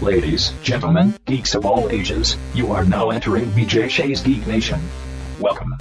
Ladies, gentlemen, geeks of all ages, you are now entering BJ Shea's Geek Nation. Welcome.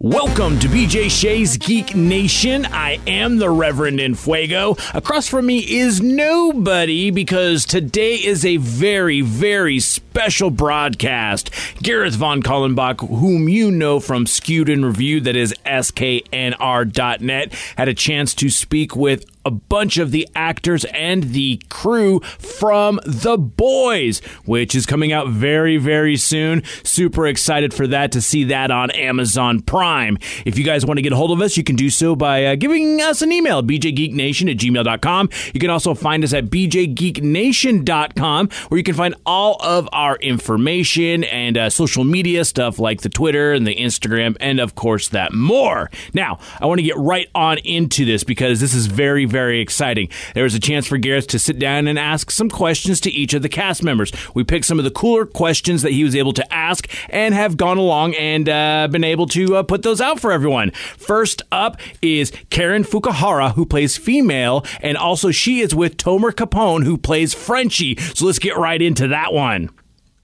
Welcome to BJ Shea's Geek Nation. I am the Reverend Infuego. Across from me is nobody because today is a very, very special broadcast. Gareth Von Kallenbach, whom you know from Skewed and Reviewed, that is sknr.net, had a chance to speak with a bunch of the actors and the crew from The Boys, which is coming out very, very soon. Super excited for that to see that on Amazon Prime. If you guys want to get a hold of us, you can do so by uh, giving us an email, bjgeeknation at gmail.com. You can also find us at bjgeeknation.com, where you can find all of our information and uh, social media stuff like the Twitter and the Instagram, and of course, that more. Now, I want to get right on into this because this is very, very exciting. There was a chance for Gareth to sit down and ask some questions to each of the cast members. We picked some of the cooler questions that he was able to ask and have gone along and uh, been able to uh, put those out for everyone. First up is Karen Fukuhara, who plays female, and also she is with Tomer Kapon, who plays Frenchie. So let's get right into that one.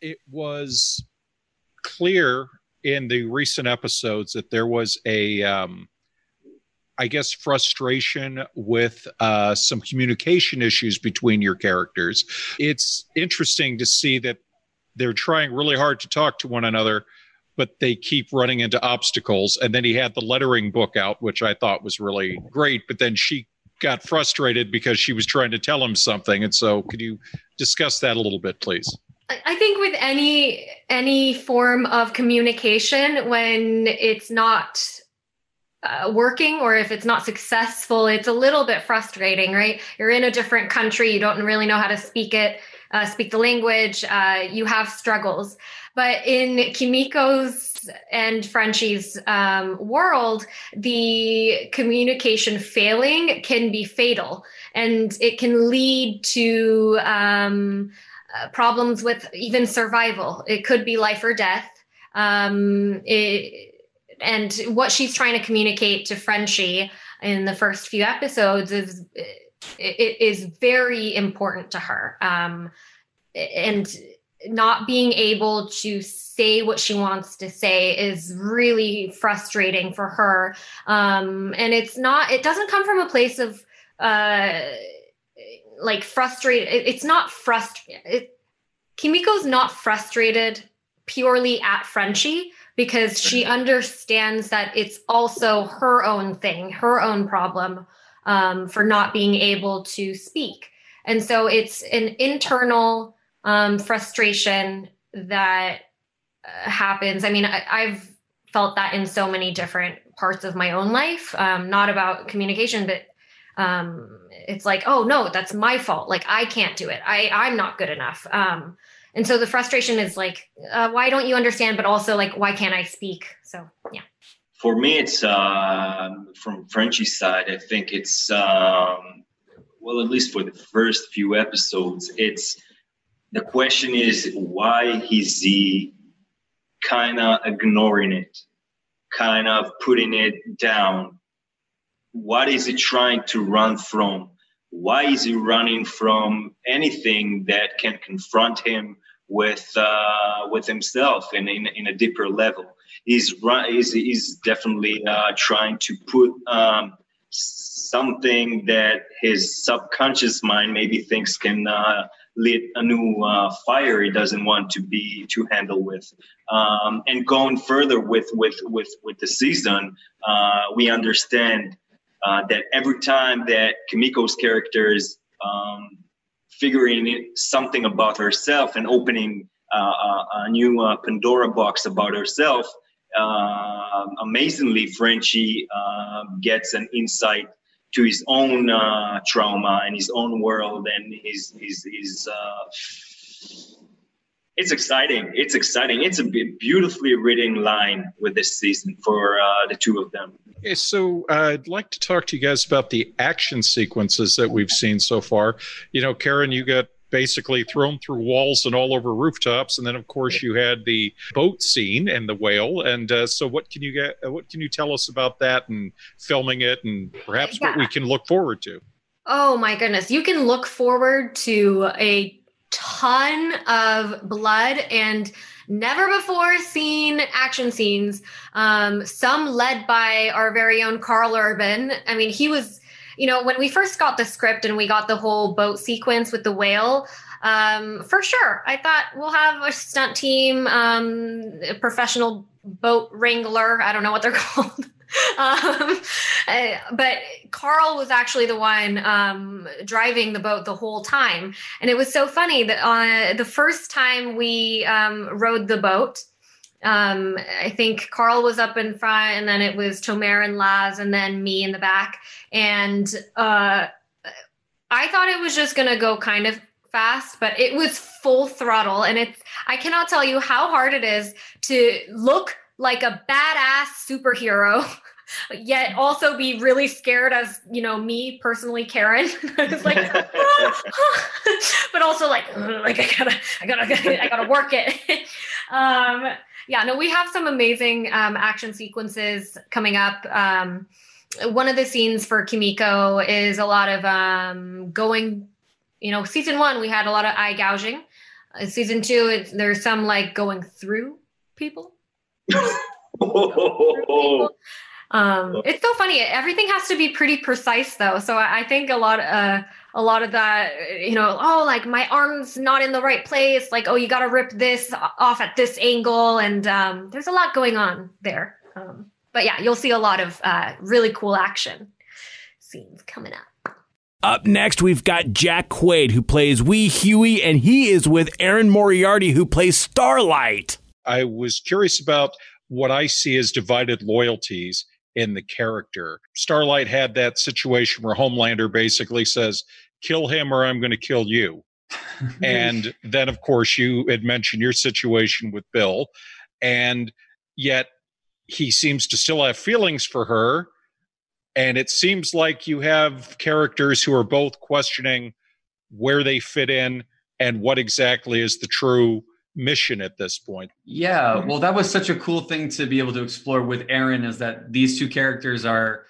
It was clear in the recent episodes that there was a um, I guess, frustration with uh, some communication issues between your characters. It's interesting to see that they're trying really hard to talk to one another, but they keep running into obstacles. And then he had the lettering book out, which I thought was really great. But then she got frustrated because she was trying to tell him something. And so, could you discuss that a little bit, please? I think with any any form of communication, when it's not uh, working or if it's not successful, it's a little bit frustrating, right? You're in a different country, you don't really know how to speak it, uh, speak the language, uh, you have struggles. But in Kimiko's and Frenchie's um, world, the communication failing can be fatal and it can lead to um, uh, problems with even survival. It could be life or death. Um, it, and what she's trying to communicate to Frenchie in the first few episodes is it is very important to her. Um, and not being able to say what she wants to say is really frustrating for her. Um, and it's not, it doesn't come from a place of uh, like frustrated. It, it's not frustrated. Kimiko's not frustrated purely at Frenchie because she understands that it's also her own thing, her own problem um, for not being able to speak. And so it's an internal um, frustration that uh, happens. I mean, I, have felt that in so many different parts of my own life, um, not about communication, but um, it's like, oh no, that's my fault. Like I can't do it. I I'm not good enough. Um, and so the frustration is like uh, why don't you understand but also like why can't i speak? So yeah. For me it's uh, from Frenchie's side i think it's um, well at least for the first few episodes it's the question is why is he kind of ignoring it kind of putting it down? What is he trying to run from? Why is he running from anything that can confront him with uh, with himself and in, in a deeper level. He's he's, he's definitely uh, trying to put um, something that his subconscious mind maybe thinks can uh, lit a new uh, fire he doesn't want to be to handle with. Um, and going further with with with with the season, uh, we understand uh, that every time that Kimiko's characters um, figuring something about herself and opening uh, a, a, new uh, Pandora box about herself. Uh, amazingly, Frenchie uh, gets an insight to his own uh, trauma and his own world, and his his his. Uh, it's exciting. It's exciting. It's a beautifully written line with this season for the two of them. Okay, so uh, I'd like to talk to you guys about the action sequences that we've seen so far. You know, Karen, you got basically thrown through walls and all over rooftops, and then of course you had the boat scene and the whale. And uh, so, what can you get? Uh, what can you tell us about that and filming it, and perhaps yeah. what we can look forward to? Oh my goodness, you can look forward to a ton of blood and never before seen action scenes. Um, some led by our very own Karl Urban. I mean, he was, you know, when we first got the script and we got the whole boat sequence with the whale, um, for sure, I thought we'll have a stunt team, um, a professional boat wrangler. I don't know what they're called. um, uh, but Karl was actually the one um, driving the boat the whole time, and it was so funny that uh, the first time we um, rode the boat, um, I think Karl was up in front, and then it was Tomer and Laz, and then me in the back, and uh, I thought it was just going to go kind of fast, but it was full throttle, and it's I cannot tell you how hard it is to look like a badass superhero yet also be really scared as you know me personally karen. It's like but also like like i gotta i gotta i gotta work it. Um yeah no we have some amazing um action sequences coming up. Um one of the scenes for kimiko is a lot of um going you know season one we had a lot of eye gouging. Uh, season two it's, there's some like going through people um, it's so funny. Everything has to be pretty precise, though. So I think a lot, uh, a lot of that, you know, oh, like my arm's not in the right place. Like, oh, you got to rip this off at this angle, and um, there's a lot going on there. Um, but yeah, you'll see a lot of uh, really cool action scenes coming up. Up next, we've got Jack Quaid, who plays Wee Hughie, and he is with Erin Moriarty, who plays Starlight. I was curious about what I see as divided loyalties in the character. Starlight had that situation where Homelander basically says, kill him or I'm going to kill you. and then, of course, you had mentioned your situation with Bill. And yet he seems to still have feelings for her. And it seems like you have characters who are both questioning where they fit in and what exactly is the true mission at this point. Yeah, well, that was such a cool thing to be able to explore with Erin is that these two characters are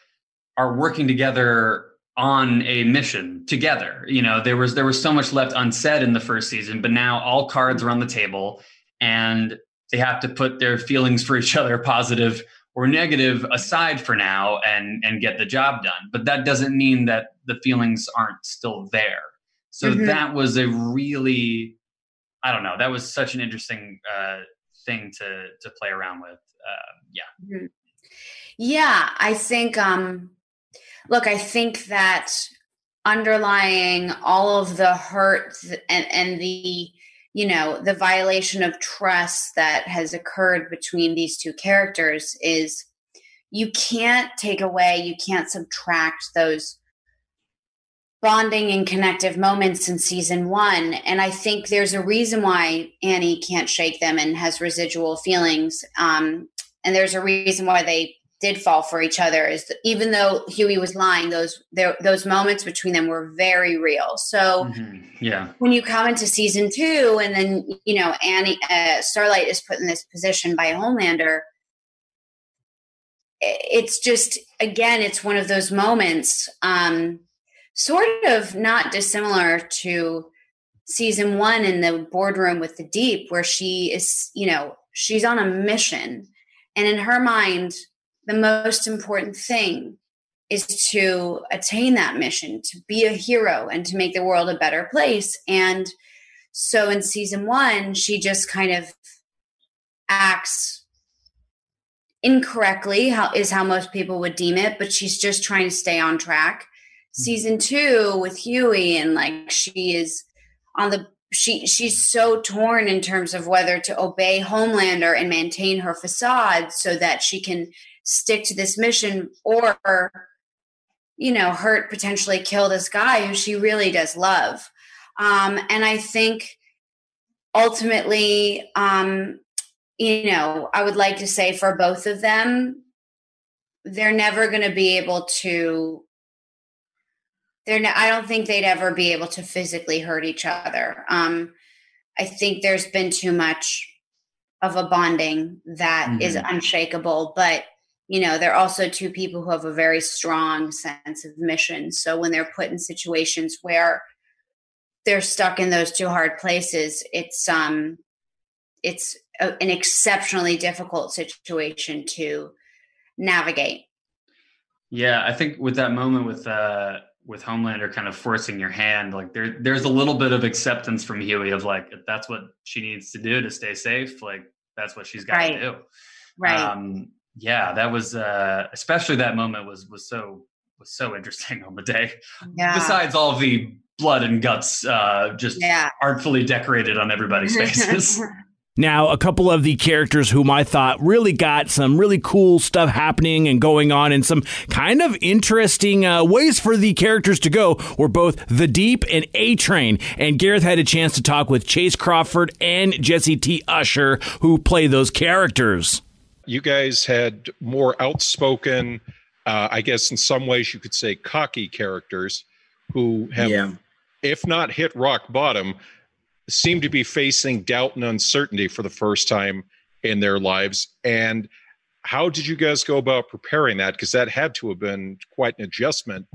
are working together on a mission together. You know, there was there was so much left unsaid in the first season, but now all cards are on the table and they have to put their feelings for each other, positive or negative, aside for now and and get the job done. But that doesn't mean that the feelings aren't still there. So mm-hmm. that was a really I don't know. That was such an interesting uh, thing to to play around with. Uh, yeah. Mm-hmm. Yeah, I think. Um, look, I think that underlying all of the hurt and and the you know the violation of trust that has occurred between these two characters is you can't take away you can't subtract those bonding and connective moments in season one. And I think there's a reason why Annie can't shake them and has residual feelings. Um, and there's a reason why they did fall for each other is that even though Hughie was lying, those there, those moments between them were very real. So mm-hmm. yeah, when you come into season two, and then you know Annie uh, Starlight is put in this position by Homelander, it's just again, it's one of those moments. Um, sort of not dissimilar to season one in the boardroom with the deep where she is you know she's on a mission. And in her mind the most important thing is to attain that mission to be a hero and to make the world a better place. And so in season one she just kind of acts incorrectly how is how most people would deem it but she's just trying to stay on track season two with Hughie and like she is on the she she's so torn in terms of whether to obey Homelander and maintain her facade so that she can stick to this mission or you know hurt potentially kill this guy who she really does love. Um and i think ultimately um you know i would like to say for both of them they're never going to be able to they're not, I don't think they'd ever be able to physically hurt each other. Um, I think there's been too much of a bonding that mm-hmm. is unshakable, but you know, they're also two people who have a very strong sense of mission. So when they're put in situations where they're stuck in those two hard places, it's um it's a, an exceptionally difficult situation to navigate. Yeah, I think with that moment with uh with Homelander kind of forcing your hand, like there there's a little bit of acceptance from Hughie of like if that's what she needs to do to stay safe, like that's what she's got Right. to do. Right. Um, yeah, that was uh especially that moment was was so was so interesting on the day. yeah. Besides all the blood and guts uh just yeah. artfully decorated on everybody's faces. Now, a couple of the characters whom I thought really got some really cool stuff happening and going on, and some kind of interesting uh, ways for the characters to go were both The Deep and A Train. And Gareth had a chance to talk with Chace Crawford and Jesse T. Usher, who play those characters. You guys had more outspoken, uh, I guess in some ways you could say cocky characters who have, yeah. if not hit rock bottom, seem to be facing doubt and uncertainty for the first time in their lives. And how did you guys go about preparing that? Because that had to have been quite an adjustment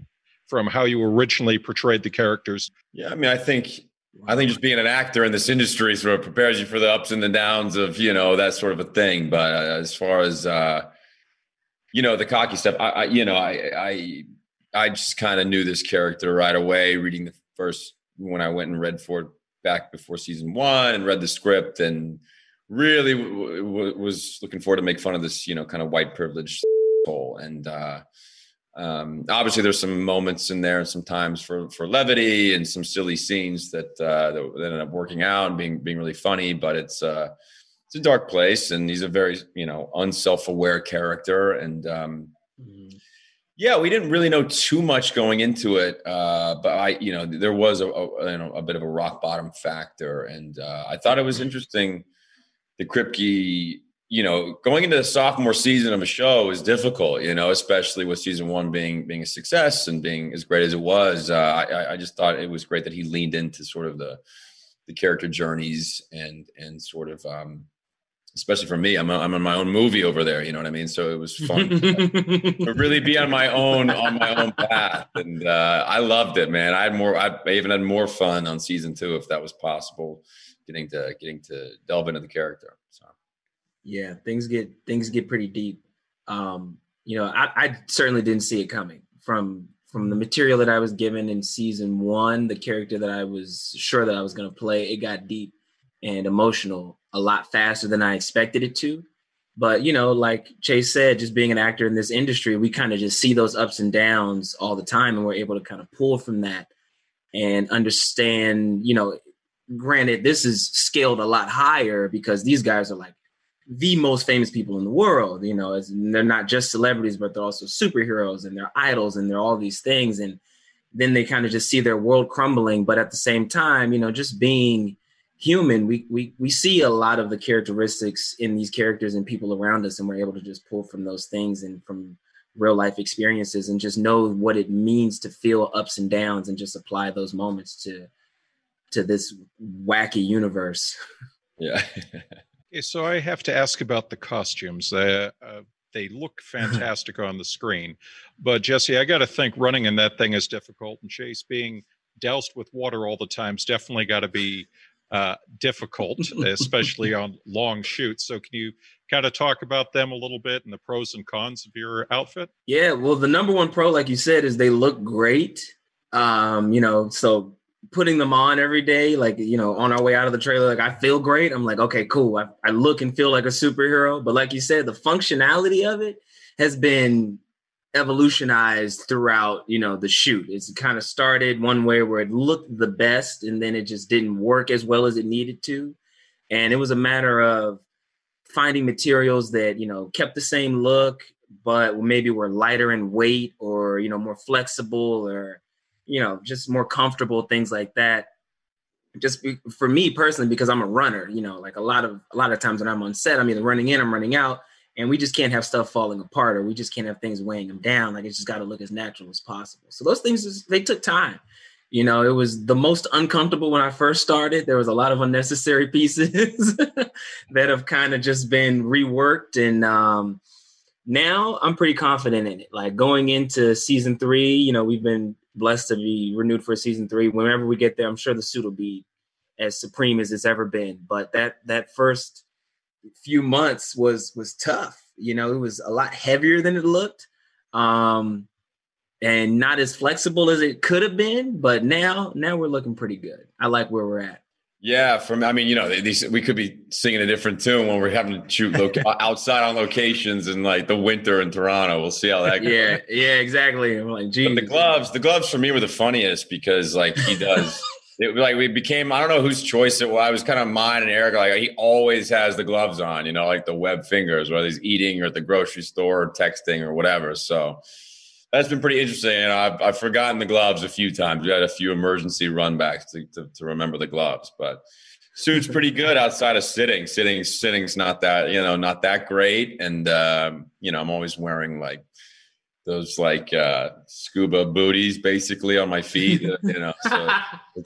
from how you originally portrayed the characters. Yeah, I mean, I think I think just being an actor in this industry sort of prepares you for the ups and the downs of you know that sort of a thing. But uh, as far as uh, you know, the cocky stuff, I, I you know, I I I just kind of knew this character right away. Reading the first when I went and read for back before season one and read the script and really w- w- was looking forward to make fun of this you know kind of white privilege soul and. uh um, obviously there's some moments in there and some times for for levity and some silly scenes that uh, that, that ended up working out and being being really funny but it's uh it's a dark place and he's a very you know unself-aware character and um yeah we didn't really know too much going into it uh but i you know there was a, a you know a bit of a rock bottom factor and uh i thought it was interesting the kripke you know, going into the sophomore season of a show is difficult, you know, especially with season one being being a success and being as great as it was. Uh, I, I just thought it was great that he leaned into sort of the the character journeys and and sort of, um, especially for me, I'm a, I'm in my own movie over there. You know what I mean? So it was fun to really be on my own on my own path, and uh, I loved it, man. I had more. I even had more fun on season two if that was possible, getting to getting to delve into the character. So. yeah things get things get pretty deep um you know I, I certainly didn't see it coming from from the material that i was given in season one the character that i was sure that i was going to play it got deep and emotional a lot faster than i expected it to but you know like chace said just being an actor in this industry we kind of just see those ups and downs all the time and we're able to kind of pull from that and understand you know granted this is scaled a lot higher because these guys are like the most famous people in the world. You know, they're not just celebrities, but they're also superheroes and they're idols and they're all these things. And then they kind of just see their world crumbling. But at the same time, you know, just being human, we we we see a lot of the characteristics in these characters and people around us, and we're able to just pull from those things and from real life experiences and just know what it means to feel ups and downs and just apply those moments to to this wacky universe. Yeah. Okay, so I have to ask about the costumes. Uh, uh, they look fantastic on the screen, but Jesse, I got to think running in that thing is difficult, and Chace being doused with water all the time is definitely got to be uh, difficult, especially on long shoots. So, can you kind of talk about them a little bit and the pros and cons of your outfit? Yeah, well, the number one pro, like you said, is they look great. Um, you know, so putting them on every day, like you know, on our way out of the trailer, like I feel great. I'm like, okay, cool. I, I look and feel like a superhero. But like you said, the functionality of it has been evolutionized throughout, you know, the shoot. It's kind of started one way where it looked the best, and then it just didn't work as well as it needed to. And it was a matter of finding materials that you know kept the same look, but maybe were lighter in weight, or you know, more flexible, or you know, just more comfortable, things like that. Just be, for me personally, because I'm a runner, you know, like a lot of a lot of times when I'm on set, I'm either running in, I'm running out, and we just can't have stuff falling apart, or we just can't have things weighing them down. Like it's just got to look as natural as possible. So those things, they took time. You know, it was the most uncomfortable when I first started. There was a lot of unnecessary pieces that have kind of just been reworked, and um, now I'm pretty confident in it. Like going into season three, you know, we've been blessed to be renewed for season three. Whenever we get there, I'm sure the suit will be as supreme as it's ever been. But that that first few months was was tough. You know, it was a lot heavier than it looked. Um and not as flexible as it could have been, but now now we're looking pretty good. I like where we're at. Yeah, from I mean, you know, these we could be singing a different tune when we're having to shoot lo- outside on locations in like the winter in Toronto. We'll see how that goes. Yeah, yeah, exactly. I'm like, geez. But the gloves, the gloves for me were the funniest because like he does. it like we became I don't know whose choice it was. I was kind of mine and Eric. Like he always has the gloves on, you know, like the web fingers, whether he's eating or at the grocery store or texting or whatever. So that's been pretty interesting. And I've, I've forgotten the gloves a few times. We had a few emergency runbacks to, to, to remember the gloves, but suit's pretty good outside of sitting. Sitting, sitting's not that, you know, not that great. And, um, you know, I'm always wearing like those like uh, scuba booties basically on my feet, you know. So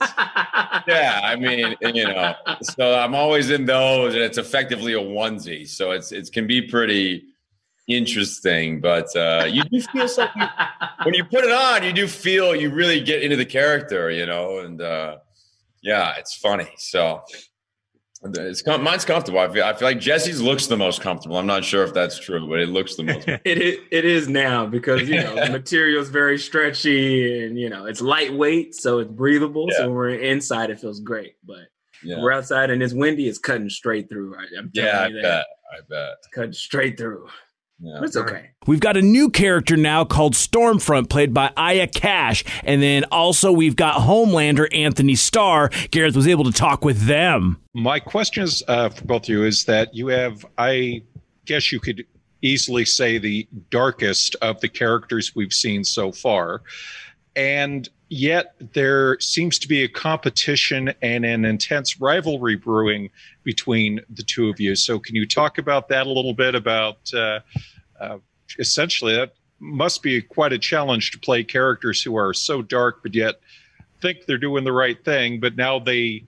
yeah, I mean, you know, so I'm always in those and it's effectively a onesie. So it's, it can be pretty, interesting, but uh, you do feel something when you put it on. You do feel you really get into the character, you know, and uh, yeah, it's funny. So it's mine's comfortable. I feel, I feel like Jesse's looks the most comfortable. I'm not sure if that's true, but it looks the most. it is, it is now because you know the material is very stretchy and you know it's lightweight, so it's breathable. Yeah. So when we're inside, it feels great, but. Yeah. We're outside and it's windy. It's cutting straight through. I'm yeah, I bet. I bet. It's cutting straight through. Yeah. It's okay. We've got a new character now called Stormfront, played by Aya Cash. And then also we've got Homelander Anthony Starr. Gareth was able to talk with them. My question is uh, for both of you is that you have, I guess you could easily say, the darkest of the characters we've seen so far. And yet there seems to be a competition and an intense rivalry brewing between the two of you. So, can you talk about that a little bit? About uh, uh, essentially, that must be quite a challenge to play characters who are so dark, but yet think they're doing the right thing, but now they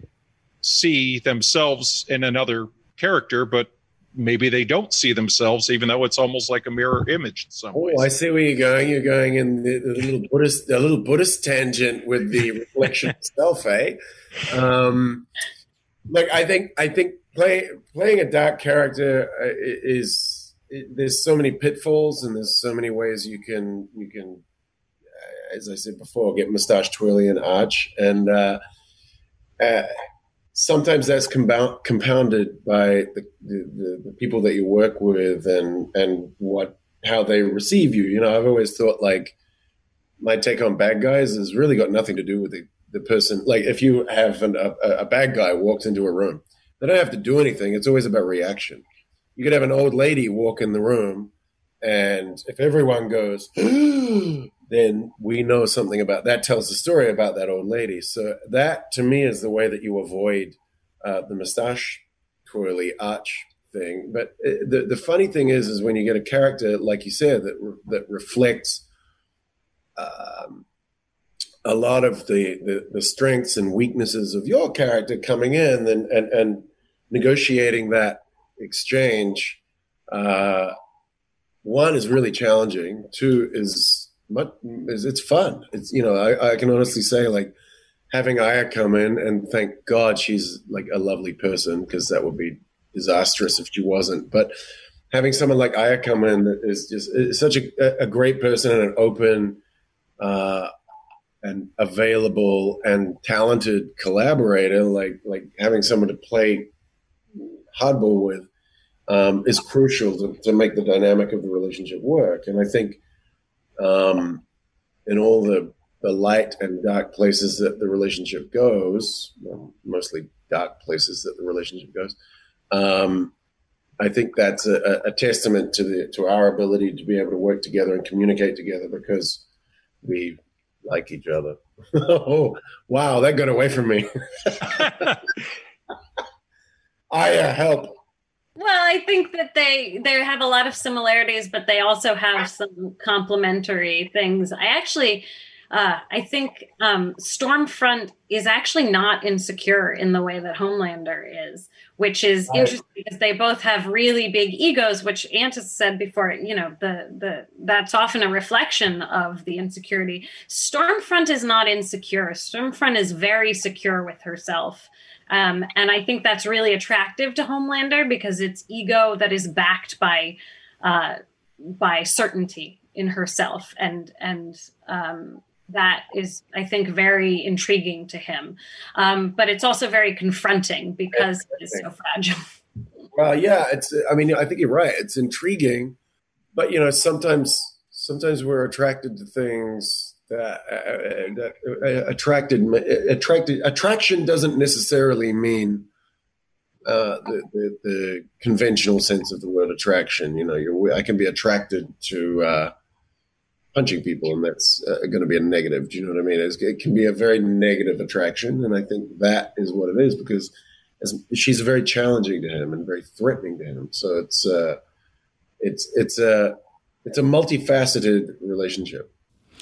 see themselves in another character, but maybe they don't see themselves, even though it's almost like a mirror image in some ways. oh. I see where you're going. You're going in the, the little Buddhist, the little Buddhist tangent with the reflection itself, eh? Um, like I think, I think play, playing a dark character uh, is it, there's so many pitfalls and there's so many ways you can you can, uh, as I said before, get mustache twirly and arch and. Uh, uh, sometimes that's compound, compounded by the, the, the, people that you work with and and what how they receive you. You know, I've always thought like my take on bad guys has really got nothing to do with the, the person. Like if you have an, a, a bad guy walks into a room, they don't have to do anything. It's always about reaction. You could have an old lady walk in the room, and if everyone goes, then we know something about that tells the story about that old lady. So that to me is the way that you avoid uh, the mustache twirly arch thing. But uh, the the funny thing is, is when you get a character like you said that re- that reflects um, a lot of the, the, the strengths and weaknesses of your character coming in and and, and negotiating that exchange. Uh, one is really challenging. Two is but it's fun. It's you know I, I can honestly say like having Aya come in and thank God she's like a lovely person because that would be disastrous if she wasn't. But having someone like Aya come in is just is such a, a great person and an open uh, and available and talented collaborator. Like like having someone to play hardball with um, is crucial to, to make the dynamic of the relationship work. And I think um, in all the the light and dark places that the relationship goes, well, mostly dark places that the relationship goes. Um, I think that's a, a, testament to the to our ability to be able to work together and communicate together because we like each other. oh, wow, that got away from me. I uh, help. Well, I think that they they have a lot of similarities, but they also have some complementary things. I actually Uh, I think um, Stormfront is actually not insecure in the way that Homelander is, which is Right. interesting because they both have really big egos. Which Antis said before, you know, the the that's often a reflection of the insecurity. Stormfront is not insecure. Stormfront is very secure with herself. Um, and I think that's really attractive to Homelander because it's ego that is backed by uh, by certainty in herself, and and um, that is, I think, very intriguing to him. Um, but it's also very confronting because it is so fragile. Well, yeah, it's. I mean, I think you're right. It's intriguing, but you know, sometimes sometimes we're attracted to things that uh, that uh, attracted attracted attraction doesn't necessarily mean uh, the, the the conventional sense of the word attraction. You know, I can be attracted to uh, punching people, and that's uh, going to be a negative. Do you know what I mean? It's, it can be a very negative attraction, and I think that is what it is because she's very challenging to him and very threatening to him. So it's uh, it's it's a it's a multifaceted relationship.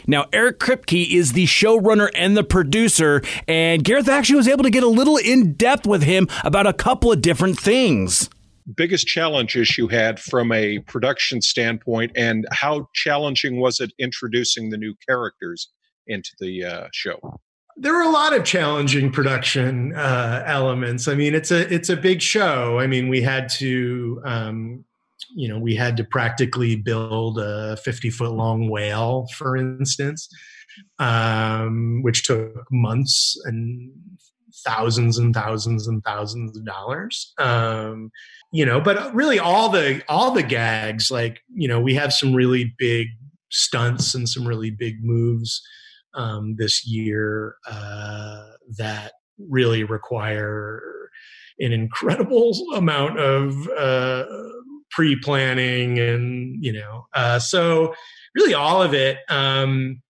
Now, Eric Kripke is the showrunner and the producer, and Gareth actually was able to get a little in depth with him about a couple of different things. Biggest challenges you had from a production standpoint, and how challenging was it introducing the new characters into the uh, show? there were a lot of challenging production uh, elements. I mean, it's a it's a big show. I mean, we had to, um, you know, we had to practically build a fifty foot long whale, for instance, um, which took months and thousands and thousands and thousands of dollars. Um, you know, but really all the all the gags, like you know, we have some really big stunts and some really big moves um, this year uh, that really require an incredible amount of uh, pre-planning and you know uh, so really all of it um,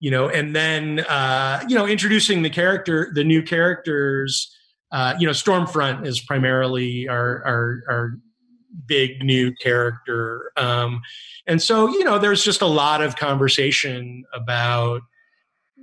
you know and then uh, you know introducing the character the new characters uh, you know stormfront is primarily our our, our big new character. Um, and so you know there's just a lot of conversation about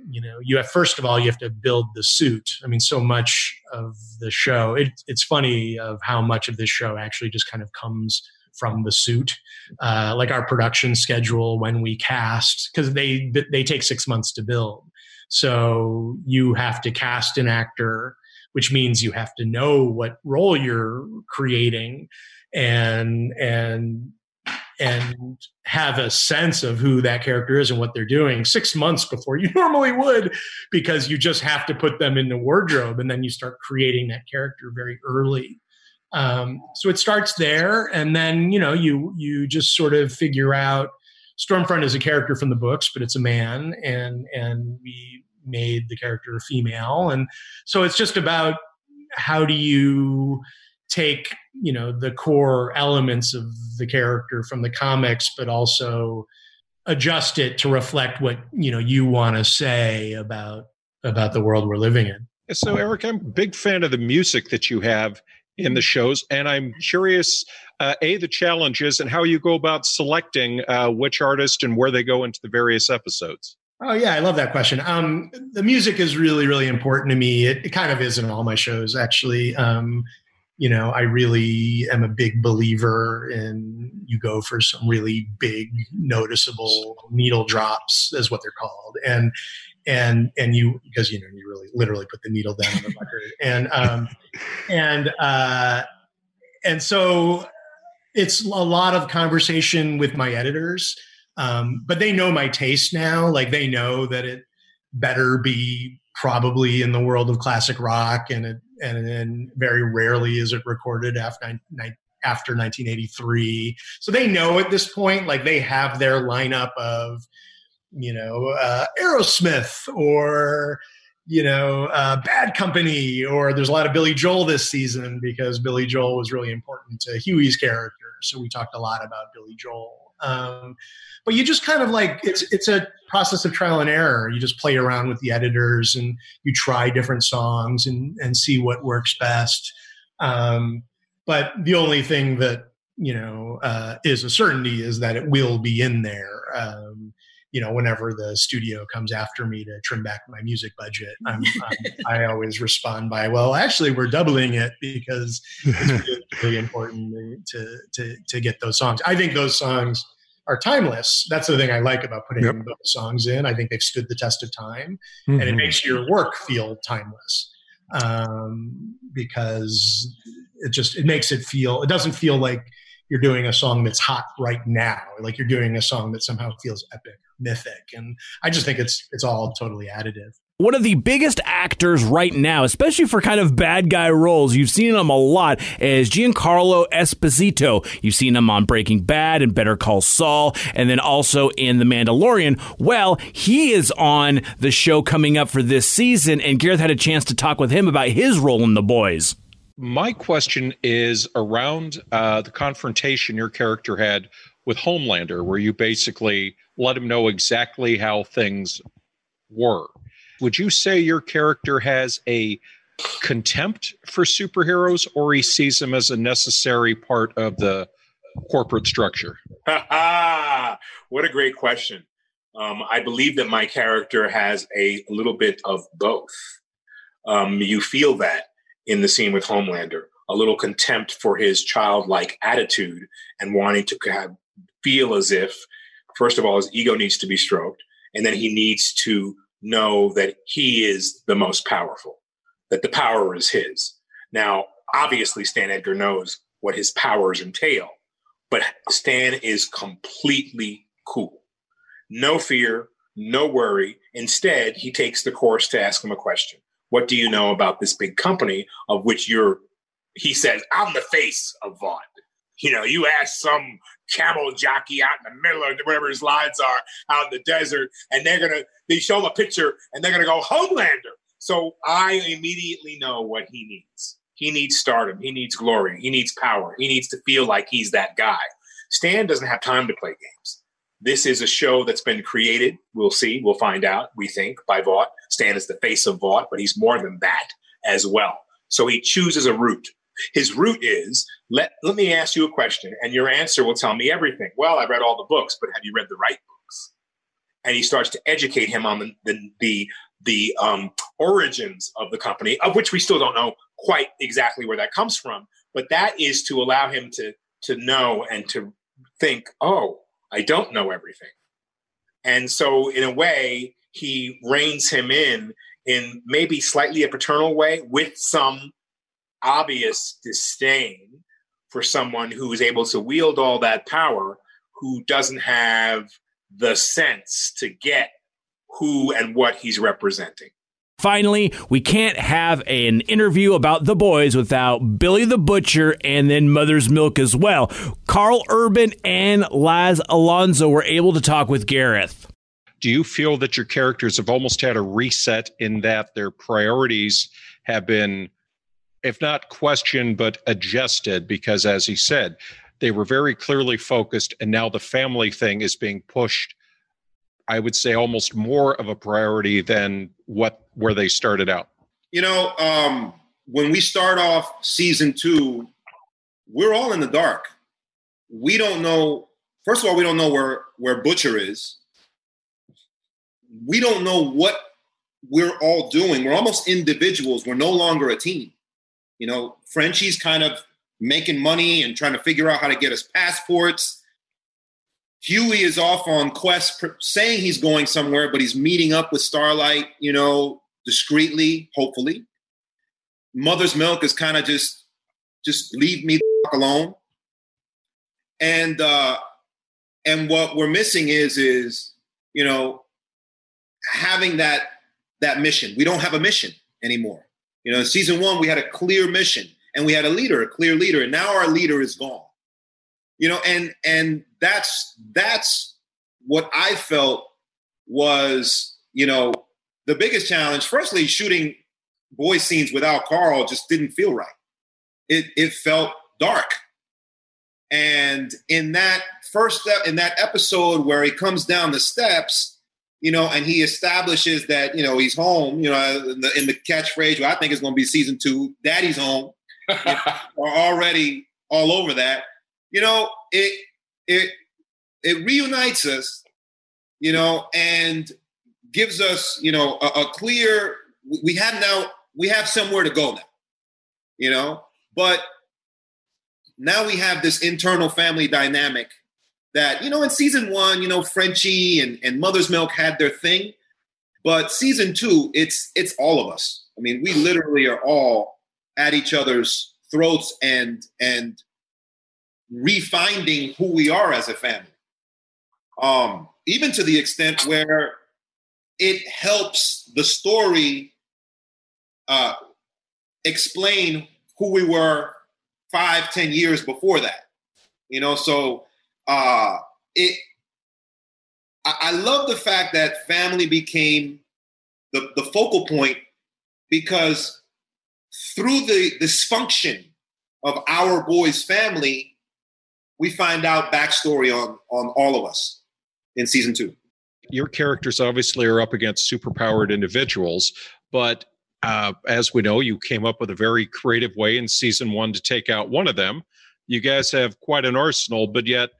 you know you have first of all you have to build the suit. I mean so much of the show it, it's funny of how much of this show actually just kind of comes from the suit. Uh, like our production schedule when we cast because they they take six months to build. So you have to cast an actor which means you have to know what role you're creating and and and have a sense of who that character is and what they're doing six months before you normally would because you just have to put them in the wardrobe and then you start creating that character very early. Um, so it starts there and then you know you you just sort of figure out stormfront is a character from the books but it's a man and and we made the character female and so it's just about how do you take you know the core elements of the character from the comics but also adjust it to reflect what you know you want to say about about the world we're living in So, Eric, I'm a big fan of the music that you have in the shows, and I'm curious, uh, a the challenges and how you go about selecting uh, which artist and where they go into the various episodes. Oh yeah, I love that question. Um, the music is really, really important to me. It, it kind of is in all my shows, actually. Um, you know, I really am a big believer in you go for some really big, noticeable needle drops, is what they're called, and and and you because you know you really literally put the needle down on the record, and um, and uh, and so it's a lot of conversation with my editors um, but they know my taste now. Like they know that it better be probably in the world of classic rock and it, and very rarely is it recorded after after 1983 so they know at this point like they have their lineup of you know uh, aerosmith or you know uh, bad company or there's a lot of billy joel this season because billy joel was really important to hughie's character. So we talked a lot about billy joel um, but you just kind of like it's it's a process of trial and error. You just play around with the editors and you try different songs and and see what works best. Um, but the only thing that you know uh, is a certainty is that it will be in there. Um, you know, whenever the studio comes after me to trim back my music budget, I'm, I'm, i always respond by, "Well, actually, we're doubling it because it's really, really important to, to to get those songs." I think those songs are timeless. That's the thing I like about putting yep. those songs in. I think they've stood the test of time, mm-hmm. and it mm-hmm. makes your work feel timeless um, because it just it makes it feel. It doesn't feel like you're doing a song that's hot right now, like you're doing a song that somehow feels epic, mythic, and I just think it's it's all totally additive one of the biggest actors right now, especially for kind of bad guy roles. You've seen him a lot is Giancarlo Esposito. You've seen him on Breaking Bad and Better Call Saul, and then also in The Mandalorian. Well, he is on the show coming up for this season, and Gareth had a chance to talk with him about his role in The Boys. My question is around uh, the confrontation your character had with Homelander, where you basically let him know exactly how things were would you say your character has a contempt for superheroes or he sees them as a necessary part of the corporate structure? what a great question. Um, I believe that my character has a little bit of both. Um, you feel that in the scene with Homelander, a little contempt for his childlike attitude and wanting to have, feel as if, first of all, his ego needs to be stroked, and then he needs to know that he is the most powerful, that the power is his. Now, obviously, Stan Edgar knows what his powers entail, but Stan is completely cool. No fear, no worry. Instead, he takes the course to ask him a question. What do you know about this big company of which you're, he says, I'm the face of Vought. You know, you ask some camel jockey out in the middle of whatever his lines are out in the desert, and they're gonna they show him a picture and they're gonna go Homelander. So I immediately know what he needs. He needs stardom. He needs glory. He needs power. He needs to feel like he's that guy. Stan doesn't have time to play games. This is a show that's been created. We'll see. We'll find out. We think by Vought. Stan is the face of Vought, but he's more than that as well. So he chooses a route. His route is let, let me ask you a question, and your answer will tell me everything. Well, I read all the books, but have you read the right books? And he starts to educate him on the the the, the um, origins of the company, of which we still don't know quite exactly where that comes from. But that is to allow him to to know and to think, oh, I don't know everything. And so, in a way, he reins him in in maybe slightly a paternal way with some obvious disdain for someone who is able to wield all that power who doesn't have the sense to get who and what he's representing. Finally, we can't have an interview about the boys without Billy the Butcher and then Mother's Milk as well. Karl Urban and Laz Alonso were able to talk with Gareth. Do you feel that your characters have almost had a reset in that their priorities have been if not questioned, but adjusted because, as he said, they were very clearly focused, and now the family thing is being pushed. I would say almost more of a priority than what where they started out. You know, um, when we start off season two, we're all in the dark. We don't know. First of all, we don't know where where Butcher is. We don't know what we're all doing. We're almost individuals. We're no longer a team. You know, Frenchie's kind of making money and trying to figure out how to get us passports. Hughie is off on quest, saying he's going somewhere, but he's meeting up with Starlight, you know, discreetly, hopefully. Mother's Milk is kind of just, just leave me alone. And uh, and what we're missing is is you know having that that mission. We don't have a mission anymore. You know, in season one, we had a clear mission and we had a leader, a clear leader, and now our leader is gone. You know, and and that's that's what I felt was, you know, the biggest challenge. Firstly, shooting boy scenes without Karl just didn't feel right. It it felt dark. And in that first step, in that episode where he comes down the steps you know, and he establishes that you know he's home. You know, in the, in the catchphrase, I think it's going to be season two. Daddy's home. are already all over that. You know, it it it reunites us, you know, and gives us, you know, a, a clear. We have now we have somewhere to go now, you know, but now we have this internal family dynamic that you know in season one you know frenchie and, and mother's milk had their thing but season two it's it's all of us. I mean we literally are all at each other's throats and and refinding who we are as a family. Um even to the extent where it helps the story uh explain who we were five ten years before that you know? So uh, it. I, I love the fact that family became the, the focal point because through the dysfunction of our boys' family, we find out backstory on on all of us in season two. Your characters obviously are up against superpowered individuals, but uh, as we know, you came up with a very creative way in season one to take out one of them. You guys have quite an arsenal, but yet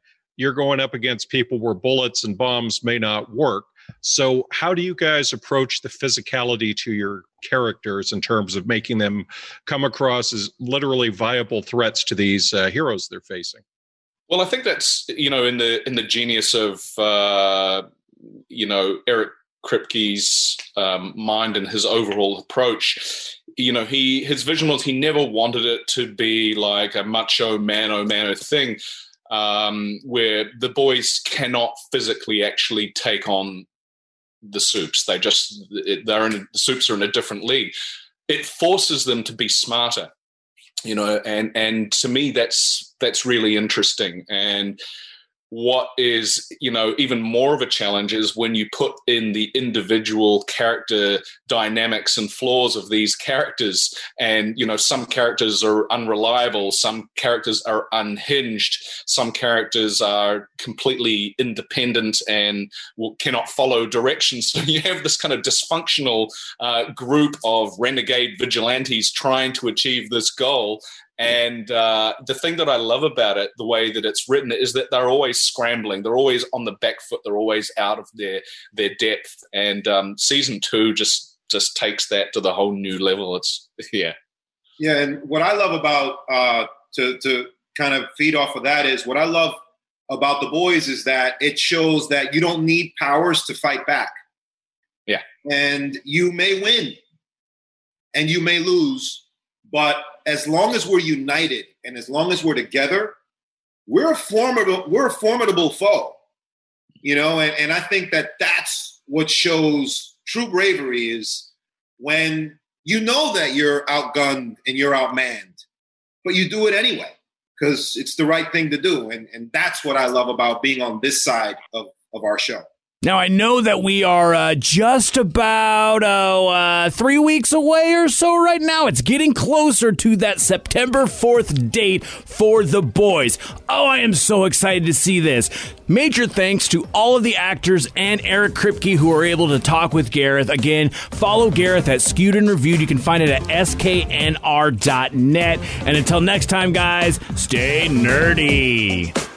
you're going up against people where bullets and bombs may not work. So, how do you guys approach the physicality to your characters in terms of making them come across as literally viable threats to these uh, heroes they're facing? Well, I think that's you know in the in the genius of uh, you know Eric Kripke's um, mind and his overall approach. You know, he his vision was he never wanted it to be like a macho man oh man thing um, where the boys cannot physically actually take on the supes. They just they're in the supes are in a different league. It forces them to be smarter, you know, and and to me that's that's really interesting and what is you know even more of a challenge is when you put in the individual character dynamics and flaws of these characters. And you know some characters are unreliable some characters are unhinged some characters are completely independent and cannot follow directions. So you have this kind of dysfunctional uh, group of renegade vigilantes trying to achieve this goal and uh, the thing that I love about it, the way that it's written, is that they're always scrambling. They're always on the back foot. They're always out of their their depth. And um, season two just just takes that to the whole new level. It's yeah, yeah. And what I love about uh, to to kind of feed off of that is what I love about the boys is that it shows that you don't need powers to fight back. Yeah, and you may win, and you may lose, but as long as we're united and as long as we're together, we're a formidable we're a formidable foe. You know, and, and I think that that's what shows true bravery is when you know that you're outgunned and you're outmanned, but you do it anyway because it's the right thing to do. And, and that's what I love about being on this side of, of our show. Now, I know that we are uh, just about oh, uh, three weeks away or so right now. It's getting closer to that September 4th date for the boys. Oh, I am so excited to see this. Major thanks to all of the actors and Eric Kripke who are able to talk with Gareth. Again, follow Gareth at Skewed and Reviewed. You can find it at sknr.net. And until next time, guys, stay nerdy.